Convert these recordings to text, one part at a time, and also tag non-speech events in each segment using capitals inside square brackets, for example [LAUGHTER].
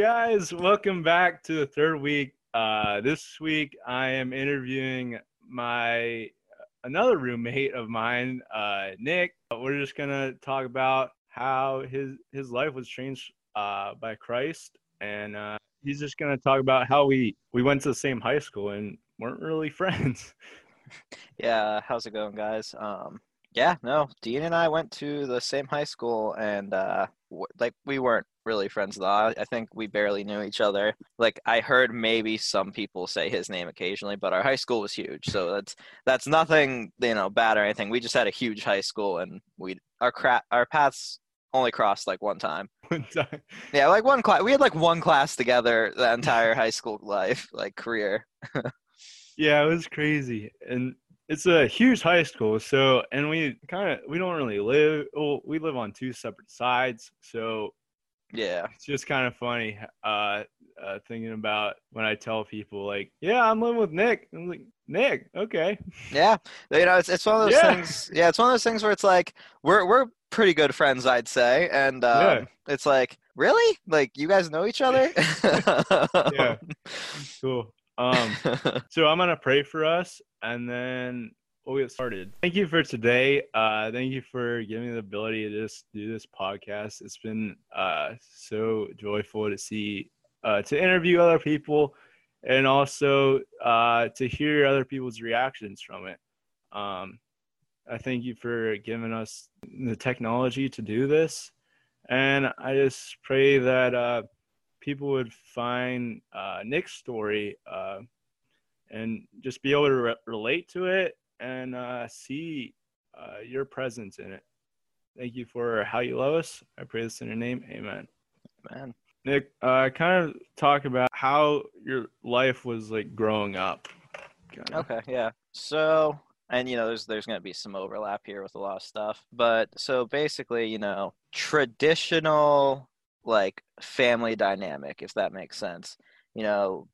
Guys, welcome back to the third week. Uh, this week, I am interviewing my another roommate of mine, uh, Nick. We're just gonna talk about how his his life was changed uh, by Christ, and uh, he's just gonna talk about how we we went to the same high school and weren't really [LAUGHS] friends. Yeah, how's it going, guys? Um, yeah, no, Dean and I went to the same high school, and uh, w- like we weren't really friends at all. I think we barely knew each other. Like I heard maybe some people say his name occasionally, but our high school was huge, so that's that's nothing you know bad or anything. We just had a huge high school, and we our cra- our paths only crossed like one time. [LAUGHS] One time. Yeah, like one class. We had like one class together the entire high school life, [LAUGHS] like career. Yeah, it was crazy, and it's a huge high school. So, and we kind of we don't really live. Well, we live on two separate sides, so Yeah. it's just kind of funny uh, uh thinking about when i tell people like yeah i'm living with nick i'm like nick okay Yeah, you know, it's it's one of those Yeah. things. Yeah, it's one of those things where it's like we're we're pretty good friends, I'd say, and um, Yeah. it's like really, like you guys know each other. [LAUGHS] yeah [LAUGHS] cool um so i'm gonna pray for us and then we'll get started. Thank you for today. Uh thank you for giving me the ability to just do this podcast. It's been uh so joyful to see uh to interview other people and also uh to hear other people's reactions from it. Um i thank you for giving us the technology to do this. And i just pray that uh people would find uh, Nick's story uh, and just be able to re- relate to it and uh, see uh, your presence in it. Thank you for how you love us. I pray this in your name. Amen. Man, Nick, uh, kind of talk about how your life was like growing up. Kinda. okay, yeah. So, and you know, there's there's gonna be some overlap here with a lot of stuff, but so basically, you know, traditional like family dynamic, if that makes sense. You know,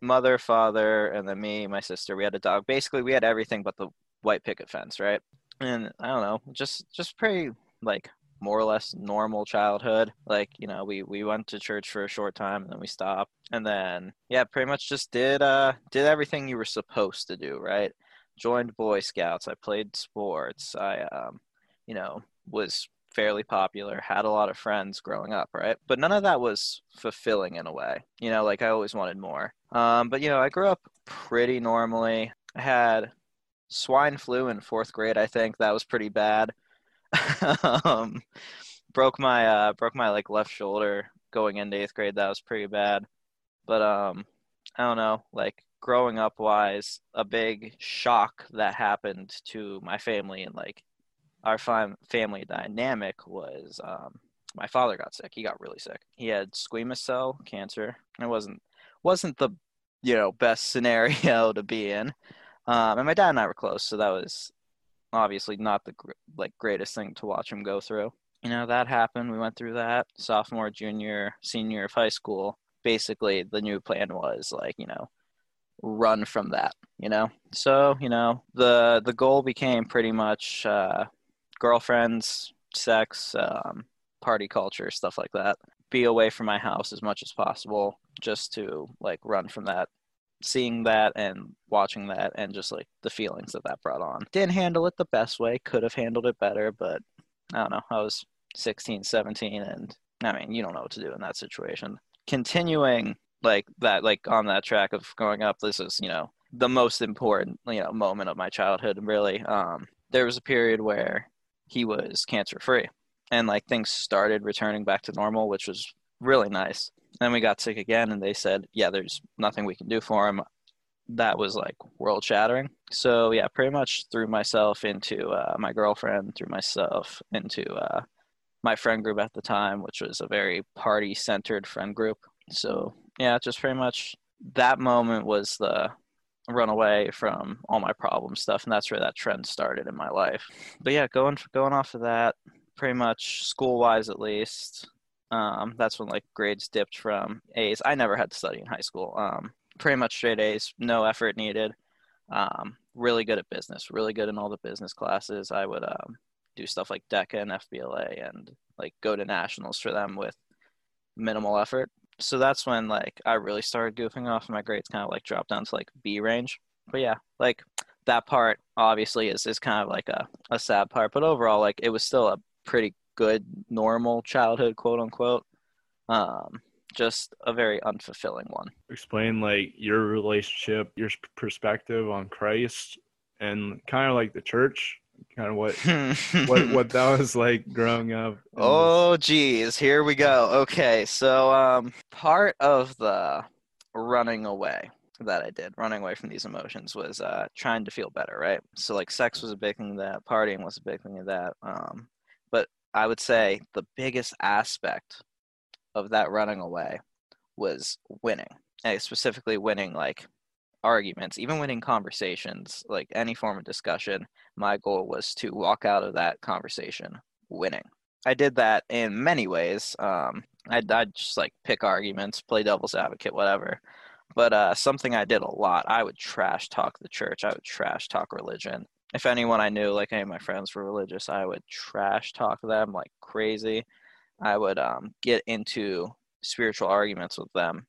mother, father, and then me, my sister. We had a dog. Basically, we had everything but the white picket fence, right? And I don't know, just just pretty like more or less normal childhood. Like you know, we we went to church for a short time and then we stopped, and then yeah, pretty much just did uh did everything you were supposed to do, right? Joined Boy Scouts. I played sports. I um, you know, was fairly popular, had a lot of friends growing up, right? But none of that was fulfilling in a way. You know, like I always wanted more. Um, but you know, I grew up pretty normally. I had swine flu in fourth grade, I think. That was pretty bad. [LAUGHS] um, broke my uh, broke my like left shoulder going into eighth grade. That was pretty bad. But um, I don't know, like growing up wise, a big shock that happened to my family and like our fam- family dynamic was um, my father got sick. He got really sick. He had squamous cell cancer. It wasn't wasn't the you know best [LAUGHS] scenario to be in. Um, and my dad and I were close, so that was obviously not the gr- like greatest thing to watch him go through. You know that happened. We went through that sophomore, junior, senior of high school. Basically, the new plan was like you know run from that. You know, so you know the the goal became pretty much uh, girlfriends, sex, um, party culture, stuff like that. Be away from my house as much as possible, just to like run from that. Seeing that and watching that, and just like the feelings that that brought on. Didn't handle it the best way. Could have handled it better, but I don't know. I was 16, 17, and I mean, you don't know what to do in that situation. Continuing like that, like on that track of growing up, this is you know the most important you know moment of my childhood. Really, um, there was a period where he was cancer free and like things started returning back to normal which was really nice. Then we got sick again and they said yeah there's nothing we can do for him. That was like world shattering so yeah pretty much threw myself into uh, my girlfriend threw myself into uh, my friend group at the time which was a very party centered friend group. So yeah just pretty much that moment was the run away from all my problem stuff and that's where that trend started in my life. But yeah going going off of that pretty much school wise at least um, that's when like grades dipped from a's. I never had to study in high school um, pretty much straight a's no effort needed um, really good at business really good in all the business classes. I would um, do stuff like deca and fbla and like go to nationals for them with minimal effort so that's when like I really started goofing off, and my grades kind of like dropped down to like B range. But yeah, like that part obviously is is kind of like a a sad part, but overall, like it was still a pretty good normal childhood, quote unquote. Um, just a very unfulfilling one. Explain like your relationship, your perspective on Christ, and kind of like the church kind of what what [LAUGHS] what that was like growing up. Oh geez, here we go. Okay, so um part of the running away that I did, running away from these emotions was uh trying to feel better, right? So like sex was a big thing of that, partying was a big thing of that. Um but I would say the biggest aspect of that running away was winning. And specifically winning like arguments, even winning conversations, like any form of discussion, my goal was to walk out of that conversation winning. I did that in many ways. Um, I'd, I'd just like pick arguments, play devil's advocate, whatever. But uh, something I did a lot, I would trash talk the church. I would trash talk religion. If anyone I knew, like any of my friends were religious, I would trash talk them like crazy. I would um, get into spiritual arguments with them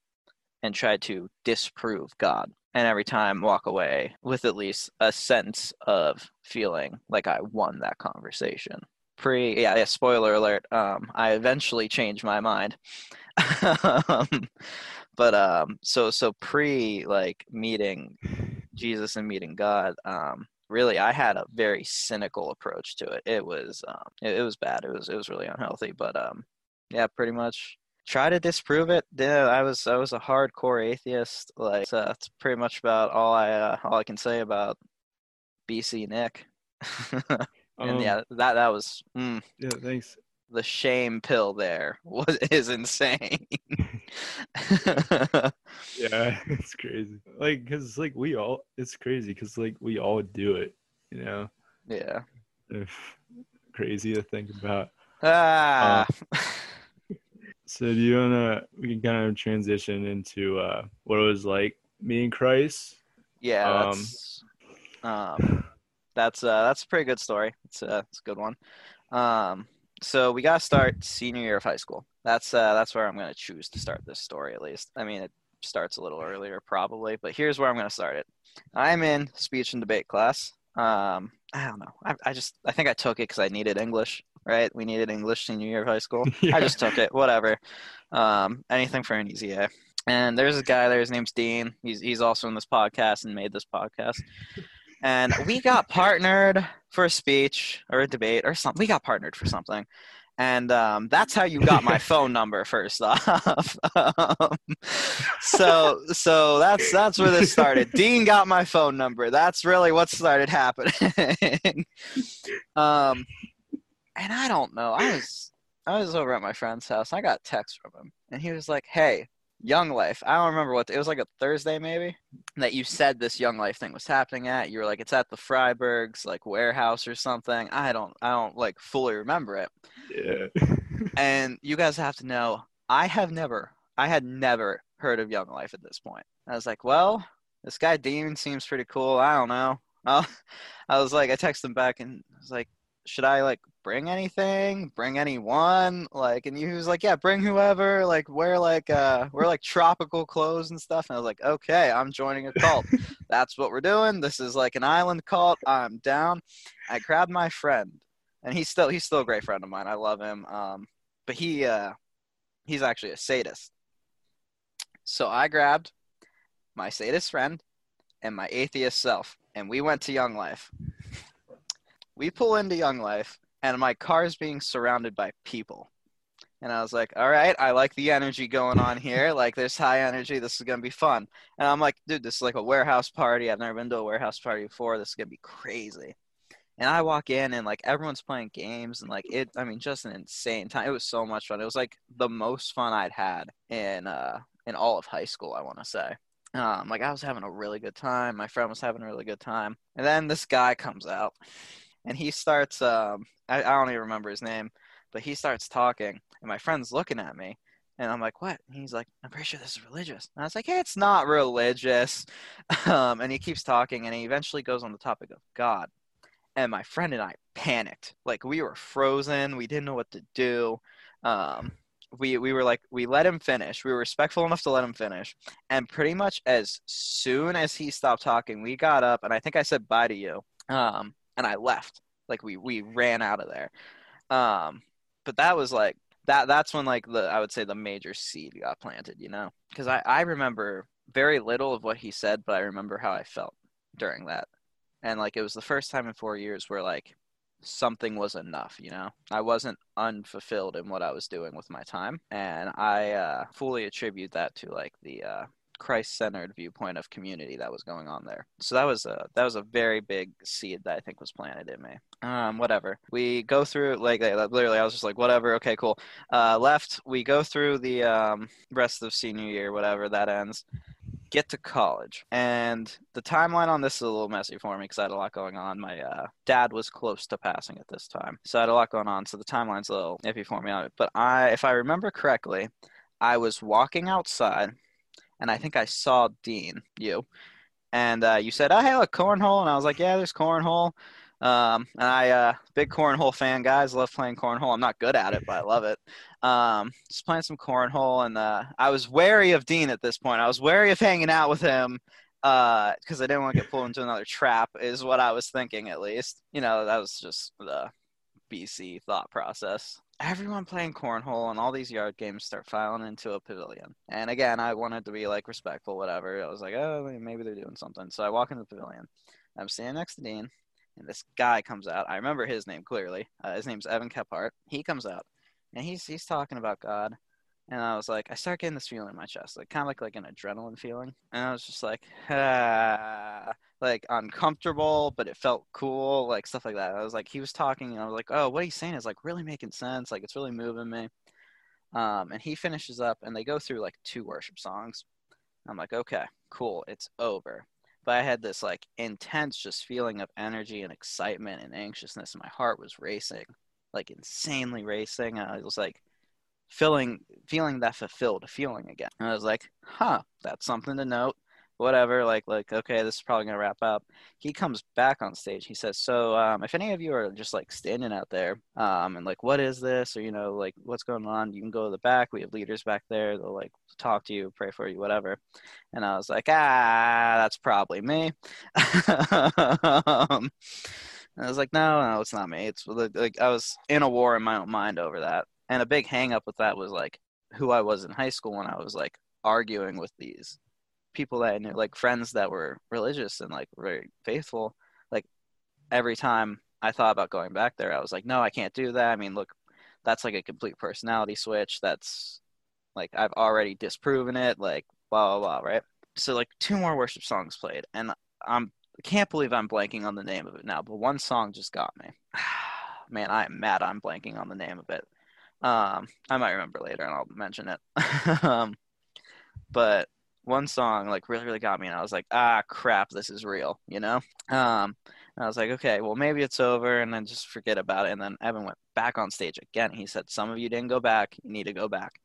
and try to disprove God and every time walk away with at least a sense of feeling like I won that conversation. Pre, yeah, yeah spoiler alert. Um, I eventually changed my mind. [LAUGHS] um, but um, so so pre like meeting Jesus and meeting God, um, really I had a very cynical approach to it. It was um, it, it was bad. It was it was really unhealthy. But um, yeah, pretty much try to disprove it. Yeah, I was I was a hardcore atheist. Like so that's pretty much about all I uh, all I can say about BC Nick. [LAUGHS] and um, yeah, that that was mm, yeah. Thanks. The shame pill there [LAUGHS] was is insane. [LAUGHS] yeah, it's crazy. Like, cause like we all, it's crazy because like we all do it, you know. Yeah. crazy to think about. Ah. Uh, so do you wanna we can kind of transition into uh, what it was like meeting Christ? Yeah, um, that's um, that's uh, that's a pretty good story. It's a, it's a good one. Um, so we gotta start senior year of high school. That's uh, that's where I'm gonna choose to start this story at least. I mean, it starts a little earlier probably, but here's where I'm gonna start it. I'm in speech and debate class. Um, I don't know. I, I just I think I took it because I needed English right? We needed English senior year of high school. [LAUGHS] yeah. I just took it, whatever. Um, anything for an easy A. And there's a guy there. His name's Dean. He's he's also in this podcast and made this podcast. And we got [LAUGHS] partnered for a speech or a debate or something. We got partnered for something. And um, that's how you got my [LAUGHS] phone number first off. um, so so that's that's where this started. Dean got my phone number. That's really what started happening. um, and I don't know. I was I was over at my friend's house. I got text from him, and he was like, "Hey, Young Life. I don't remember what it was like a Thursday maybe that you said this Young Life thing was happening at. You were like, it's at the Freibergs like warehouse or something. I don't I don't like fully remember it. Yeah. [LAUGHS] and you guys have to know, I have never I had never heard of Young Life at this point. I was like, well, this guy Dean seems pretty cool. I don't know. [LAUGHS] I was like, I texted him back and I was like, should I like bring anything? Bring anyone? Like, and he was like, yeah, bring whoever. Like, wear like uh, wear like tropical clothes and stuff. And I was like, okay, I'm joining a cult. [LAUGHS] That's what we're doing. This is like an island cult. I'm down. I grabbed my friend, and he's still he's still a great friend of mine. I love him. Um, but he uh, he's actually a sadist. So I grabbed my sadist friend and my atheist self, and we went to Young Life we pull into Young Life, and my car is being surrounded by people. And I was like, all right, I like the energy going on here. [LAUGHS] Like, there's high energy. This is going to be fun. And I'm like, dude, this is like a warehouse party. I've never been to a warehouse party before. This is going to be crazy. And I walk in, and like everyone's playing games, and like it, I mean, just an insane time. It was so much fun. It was like the most fun I'd had in, uh, in all of high school, I want to say. Um, like, I was having a really good time. My friend was having a really good time. And then this guy comes out and he starts um I, I don't even remember his name but he starts talking and my friend's looking at me and I'm like, what? And he's like, I'm pretty sure this is religious. And I was like, hey, it's not religious. [LAUGHS] Um, and he keeps talking and he eventually goes on the topic of God. And my friend and I panicked. Like we were frozen. We didn't know what to do. Um, we we were like we let him finish. We were respectful enough to let him finish, and pretty much as soon as he stopped talking, we got up and I think I said bye to you, um, and I left. Like we we ran out of there, um, but that was like that. That's when like the I would say the major seed got planted, you know, because I I remember very little of what he said, but I remember how I felt during that, and like it was the first time in four years where like something was enough you know i wasn't unfulfilled in what i was doing with my time and i uh, fully attribute that to like the uh, christ-centered viewpoint of community that was going on there so that was a that was a very big seed that i think was planted in me um whatever we go through like literally i was just like whatever okay cool uh left we go through the um rest of senior year whatever that ends get to college. And the timeline on this is a little messy for me because I had a lot going on. My uh, dad was close to passing at this time, so I had a lot going on. So the timeline's a little iffy for me on it. But I, if I remember correctly, I was walking outside, and I think I saw Dean, you, and uh, you said, "Oh, hey, look, cornhole," and I was like, "Yeah, there's cornhole." Um, and I, uh, big cornhole fan, guys. Love playing cornhole. I'm not good at it, but I love it. Um, just playing some cornhole, and uh, I was wary of Dean at this point. I was wary of hanging out with him because uh, I didn't want to get pulled into another trap. Is what I was thinking, at least. You know, that was just the BC thought process. Everyone playing cornhole and all these yard games start filing into a pavilion. And again, I wanted to be like respectful, whatever. I was like, oh, maybe they're doing something. So I walk into the pavilion. I'm standing next to Dean and this guy comes out. I remember his name clearly. Uh, his name's Evan Kephart. He comes out, and he's he's talking about God, and I was like, I start getting this feeling in my chest, like kind of like like an adrenaline feeling, and I was just like, ah, like uncomfortable, but it felt cool, like stuff like that. I was like, he was talking, and I was like, oh, what he's saying is like really making sense, like it's really moving me. Um, and he finishes up, and they go through like two worship songs. I'm like, okay, cool, it's over but I had this like intense just feeling of energy and excitement and anxiousness, and my heart was racing, like insanely racing. I was like feeling feeling that fulfilled feeling again. And I was like, huh, that's something to note. Whatever, like like okay, this is probably gonna wrap up. He comes back on stage. He says, "So, um, if any of you are just like standing out there, um, and like, what is this, or you know, like, what's going on? You can go to the back. We have leaders back there. They'll like talk to you, pray for you, whatever. And I was like, ah, that's probably me. [LAUGHS] um, I was like, no, no, it's not me. It's like I was in a war in my own mind over that. And a big hang up with that was like who I was in high school when I was like arguing with these people that I knew, like friends that were religious and like very faithful. Like every time I thought about going back there, I was like, no, I can't do that. I mean, look, that's like a complete personality switch. That's like I've already disproven it. Like blah blah blah. Right. So like two more worship songs played, and I'm I can't believe I'm blanking on the name of it now. But one song just got me. [SIGHS] Man, I am mad. I'm blanking on the name of it. Um, I might remember later, and I'll mention it. [LAUGHS] um, but one song like really really got me and i was like ah crap this is real you know um i was like okay well maybe it's over and then just forget about it and then evan went back on stage again he said some of you didn't go back you need to go back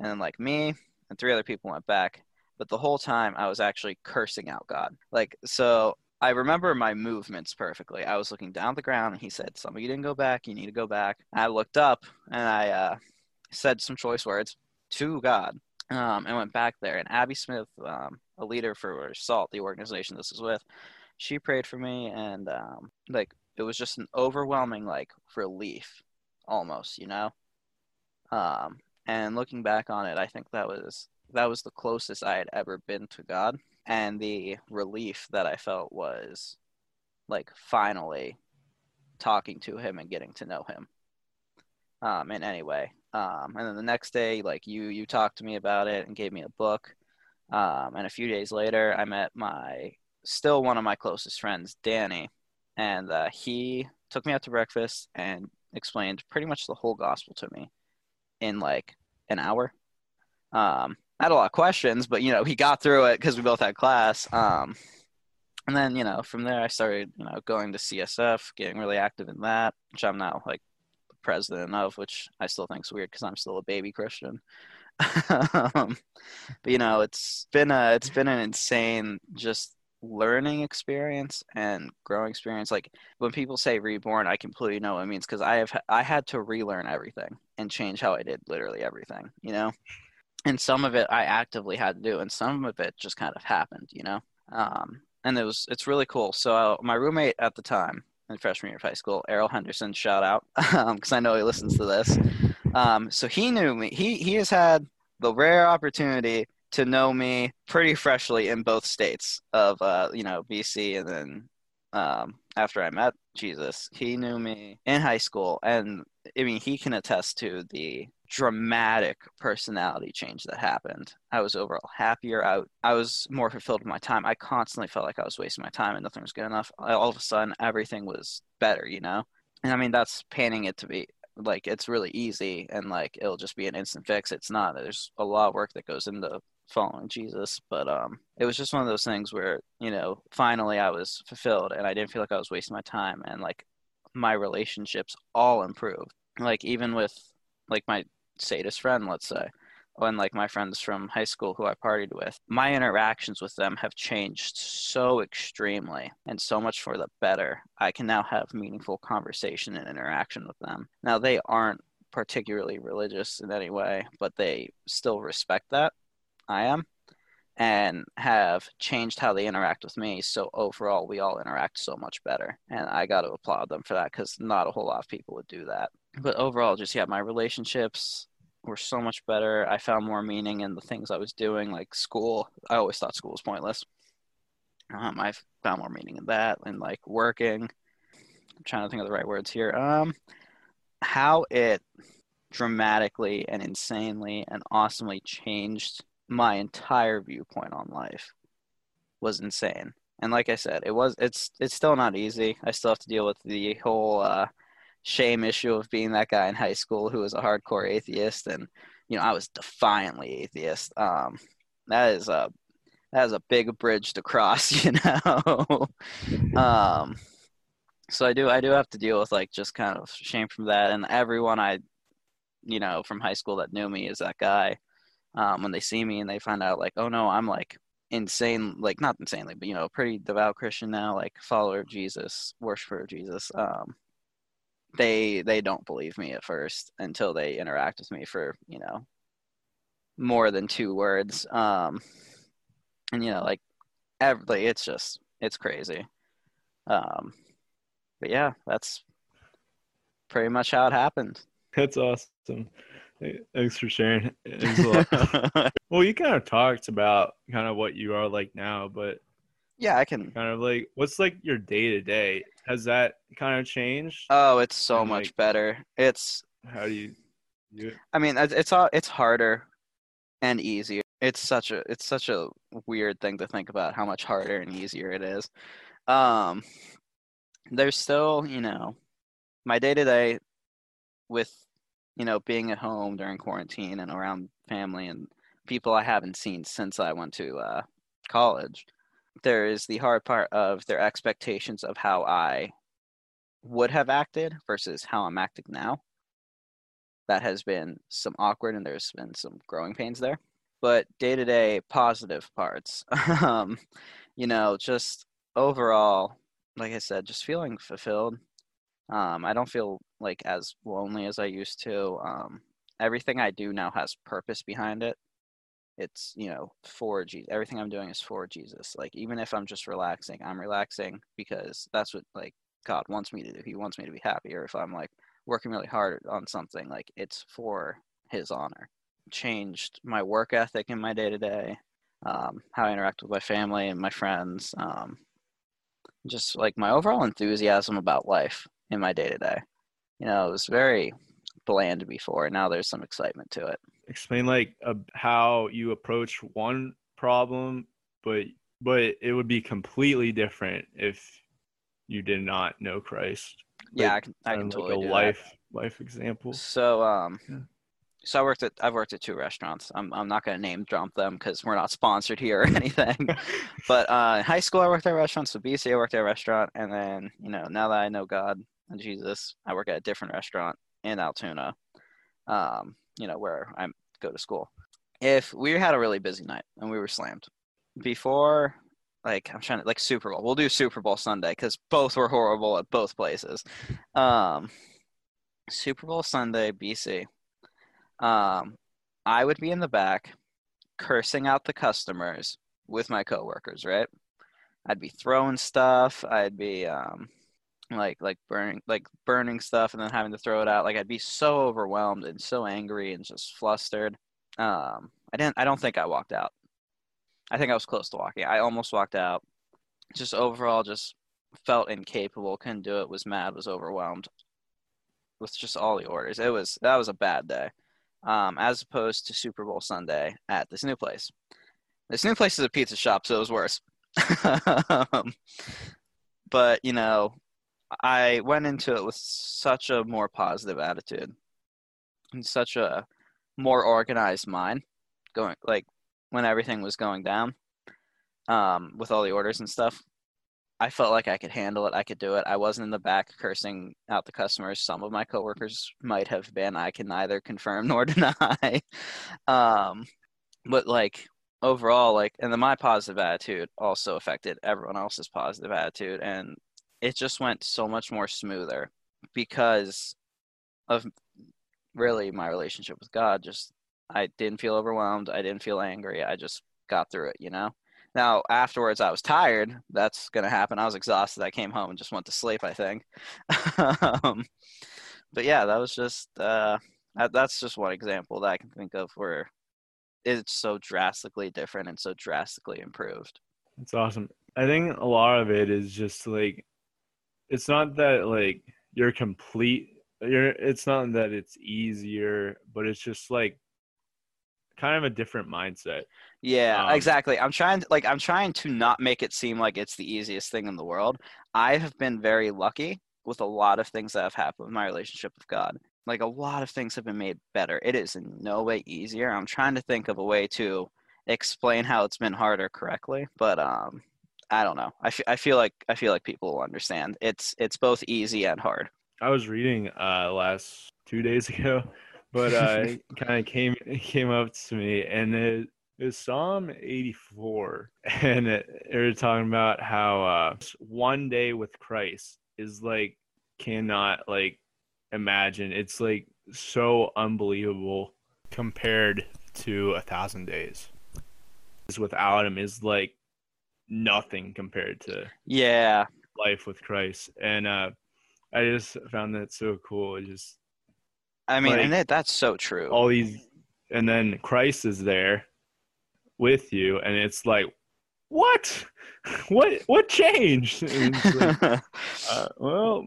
and then like me and three other people went back. But the whole time I was actually cursing out God. Like so I remember my movements perfectly. I was looking down the ground and he said, Some of you didn't go back, you need to go back. I looked up and I uh, said some choice words to God. Um, and went back there. And Abby Smith, um, a leader for SALT, the organization this is with, she prayed for me, and um, like it was just an overwhelming like relief, almost, you know. Um, and looking back on it, I think that was that was the closest I had ever been to God. And the relief that I felt was like finally talking to him and getting to know him. Um, in any way. Um, and then the next day, like you, you talked to me about it and gave me a book. Um, and a few days later, I met my still one of my closest friends, Danny, and uh, he took me out to breakfast and explained pretty much the whole gospel to me in like an hour. Um, I had a lot of questions, but you know, he got through it because we both had class. Um, and then you know, from there, I started you know going to CSF, getting really active in that, which I'm now like president of, which I still think is weird because I'm still a baby Christian. [LAUGHS] um, but you know, it's been a it's been an insane just learning experience and growing experience. Like when people say reborn, I completely know what it means because I have I had to relearn everything and change how I did literally everything, you know. And some of it I actively had to do, and some of it just kind of happened, you know. Um, and it was it's really cool. So uh, my roommate at the time in freshman year of high school, Errol Henderson, shout out [LAUGHS] because I know he listens to this. Um, so he knew me. He he has had the rare opportunity to know me pretty freshly in both states of uh, you know BC and then um, after I met Jesus, he knew me in high school, and I mean he can attest to the dramatic personality change that happened. I was overall happier. I I was more fulfilled with my time. I constantly felt like I was wasting my time and nothing was good enough. All of a sudden, everything was better, you know. And I mean that's painting it to be like it's really easy and like it'll just be an instant fix. It's not. There's a lot of work that goes into following Jesus, but um, it was just one of those things where you know finally I was fulfilled and I didn't feel like I was wasting my time and like my relationships all improved. Like even with like my sadist friend, let's say, and like my friends from high school who I partied with, my interactions with them have changed so extremely and so much for the better. I can now have meaningful conversation and interaction with them. Now they aren't particularly religious in any way, but they still respect that. I am and have changed how they interact with me. So overall, we all interact so much better. And I got to applaud them for that because not a whole lot of people would do that. But overall, just yeah, my relationships were so much better. I found more meaning in the things I was doing, like school. I always thought school was pointless. Um, I found more meaning in that and like working. I'm trying to think of the right words here. Um, how it dramatically and insanely and awesomely changed my entire viewpoint on life was insane. And like I said, it was it's it's still not easy. I still have to deal with the whole uh, shame issue of being that guy in high school who was a hardcore atheist, and you know I was defiantly atheist. Um, that is a that is a big bridge to cross, [LAUGHS] you know. um, so I do I do have to deal with like just kind of shame from that, and everyone I, you know, from high school that knew me is that guy um, when they see me and they find out like, oh no, I'm like insane, like not insanely, but you know, pretty devout Christian now, like follower of Jesus, worshiper of Jesus. Um, they they don't believe me at first until they interact with me for you know more than two words. Um, and you know, like every it's just it's crazy. Um, but yeah, that's pretty much how it happened. That's awesome. Thanks for sharing. [LAUGHS] well, you kind of talked about kind of what you are like now, but yeah, I can kind of like what's like your day to day. Has that kind of changed? Oh, it's so and much like, better. It's how do you do it? I mean, it's all it's harder and easier. It's such a it's such a weird thing to think about how much harder and easier it is. Um, there's still, you know, my day to day with you know, being at home during quarantine and around family and people I haven't seen since I went to uh, college, there is the hard part of their expectations of how I would have acted versus how I'm acting now. That has been some awkward and there's been some growing pains there. But day to day positive parts, [LAUGHS] um, you know, just overall, like I said, just feeling fulfilled, um, I don't feel like as lonely as I used to. Um, everything I do now has purpose behind it. It's you know for Jesus. Everything I'm doing is for Jesus. Like even if I'm just relaxing, I'm relaxing because that's what like God wants me to do. He wants me to be happy. Or if I'm like working really hard on something, like it's for His honor. Changed my work ethic in my day to day, how I interact with my family and my friends, um, just like my overall enthusiasm about life in my day to day. You know, it was very bland before. and Now there's some excitement to it. Explain like uh, how you approach one problem, but but it would be completely different if you did not know Christ. Yeah, I can. I can totally like a life that. life example. So um, yeah. so I worked at I've worked at two restaurants. I'm I'm not gonna name drop them because we're not sponsored here or [LAUGHS] anything. [LAUGHS] but uh, in high school I worked at restaurants. So BC I worked at a restaurant, and then you know now that I know God, and Jesus. I work at a different restaurant in Altoona, um, you know, where I go to school. If we had a really busy night and we were slammed, before like I'm trying to like Super Bowl. We'll do Super Bowl Sunday because both were horrible at both places. Um, Super Bowl Sunday, BC. Um, I would be in the back, cursing out the customers with my coworkers. Right, I'd be throwing stuff. I'd be um, like like burning like burning stuff and then having to throw it out. Like I'd be so overwhelmed and so angry and just flustered. Um, I didn't. I don't think I walked out. I think I was close to walking. I almost walked out. Just overall, just felt incapable. Couldn't do it. Was mad. Was overwhelmed with just all the orders. It was that was a bad day, um, as opposed to Super Bowl Sunday at this new place. This new place is a pizza shop, so it was worse. [LAUGHS] um, but you know, I went into it with such a more positive attitude and such a more organized mind going like when everything was going down um, with all the orders and stuff. I felt like I could handle it. I could do it. I wasn't in the back cursing out the customers. Some of my coworkers might have been. I can neither confirm [LAUGHS] nor deny. um, but like overall, like, and then my positive attitude also affected everyone else's positive attitude, and it just went so much more smoother because of really my relationship with God. Just I didn't feel overwhelmed. I didn't feel angry. I just got through it, you know? Now, afterwards, I was tired. That's going to happen. I was exhausted. I came home and just went to sleep, I think. [LAUGHS] um, but yeah, that was just, uh, that, that's just one example that I can think of where it's so drastically different and so drastically improved. It's awesome. I think a lot of it is just like, it's not that like you're complete, you're, it's not that it's easier, but it's just like kind of a different mindset. Yeah, um, exactly. I'm trying to, like I'm trying to not make it seem like it's the easiest thing in the world. I have been very lucky with a lot of things that have happened with my relationship with God. Like a lot of things have been made better. It is in no way easier. I'm trying to think of a way to explain how it's been harder correctly, but um I don't know. I, f- I feel like I feel like people will understand. It's it's both easy and hard. I was reading uh last 2 days [LAUGHS] ago but uh, [LAUGHS] kind of came came up to me, and it, it was Psalm 84, [LAUGHS] and it, they were talking about how uh, one day with Christ is like cannot like imagine. It's like so unbelievable compared to a thousand days. Without him is like nothing compared to yeah life with Christ, and uh, I just found that so cool. It just I mean, like, and that, that's so true. All these, and then Christ is there with you, and it's like, what? [LAUGHS] What? What changed? Like, [LAUGHS] uh, well,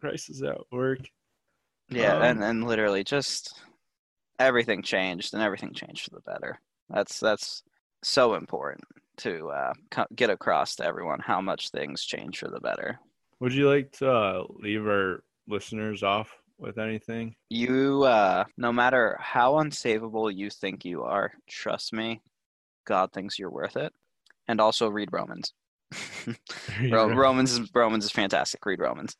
Christ is at work. Yeah, um, and and literally just everything changed, and everything changed for the better. That's that's so important to uh, get across to everyone how much things change for the better. Would you like to uh, leave our listeners off with anything? You, uh, no matter how unsavable you think you are, trust me, God thinks you're worth it. And also read Romans. Romans is Romans is fantastic. Read Romans.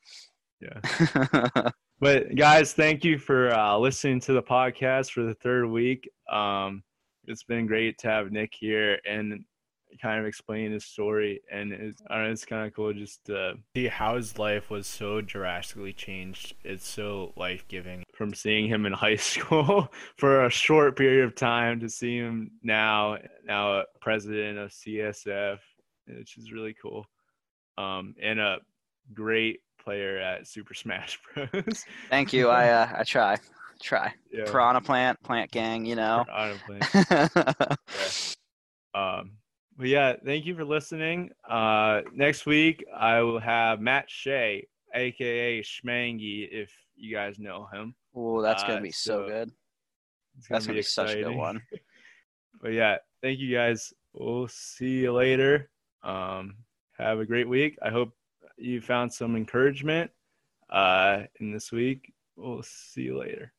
Yeah. [LAUGHS] but guys, thank you for uh, listening to the podcast for the third week. Um, it's been great to have Nick here, and kind of explaining his story, and it's, know, it's kind of cool just to see how his life was so drastically changed. It's so life giving from seeing him in [LAUGHS] high school for a short period of time to see him now, now president of CSF, which is really cool, um, and a great player at Super Smash Bros. [LAUGHS] Thank you. I uh, I try try. Yeah. Piranha plant, plant gang, you know. Piranha plant. [LAUGHS] yeah. Um, but yeah, thank you for listening. Uh, next week I will have Matt Shea, aka Schmangy, if you guys know him. Oh, that's gonna uh, be so, so good. That's gonna be, be such a good one. [LAUGHS] [LAUGHS] but yeah, thank you guys. We'll see you later. Um, have a great week. I hope you found some encouragement uh, in this week. We'll see you later.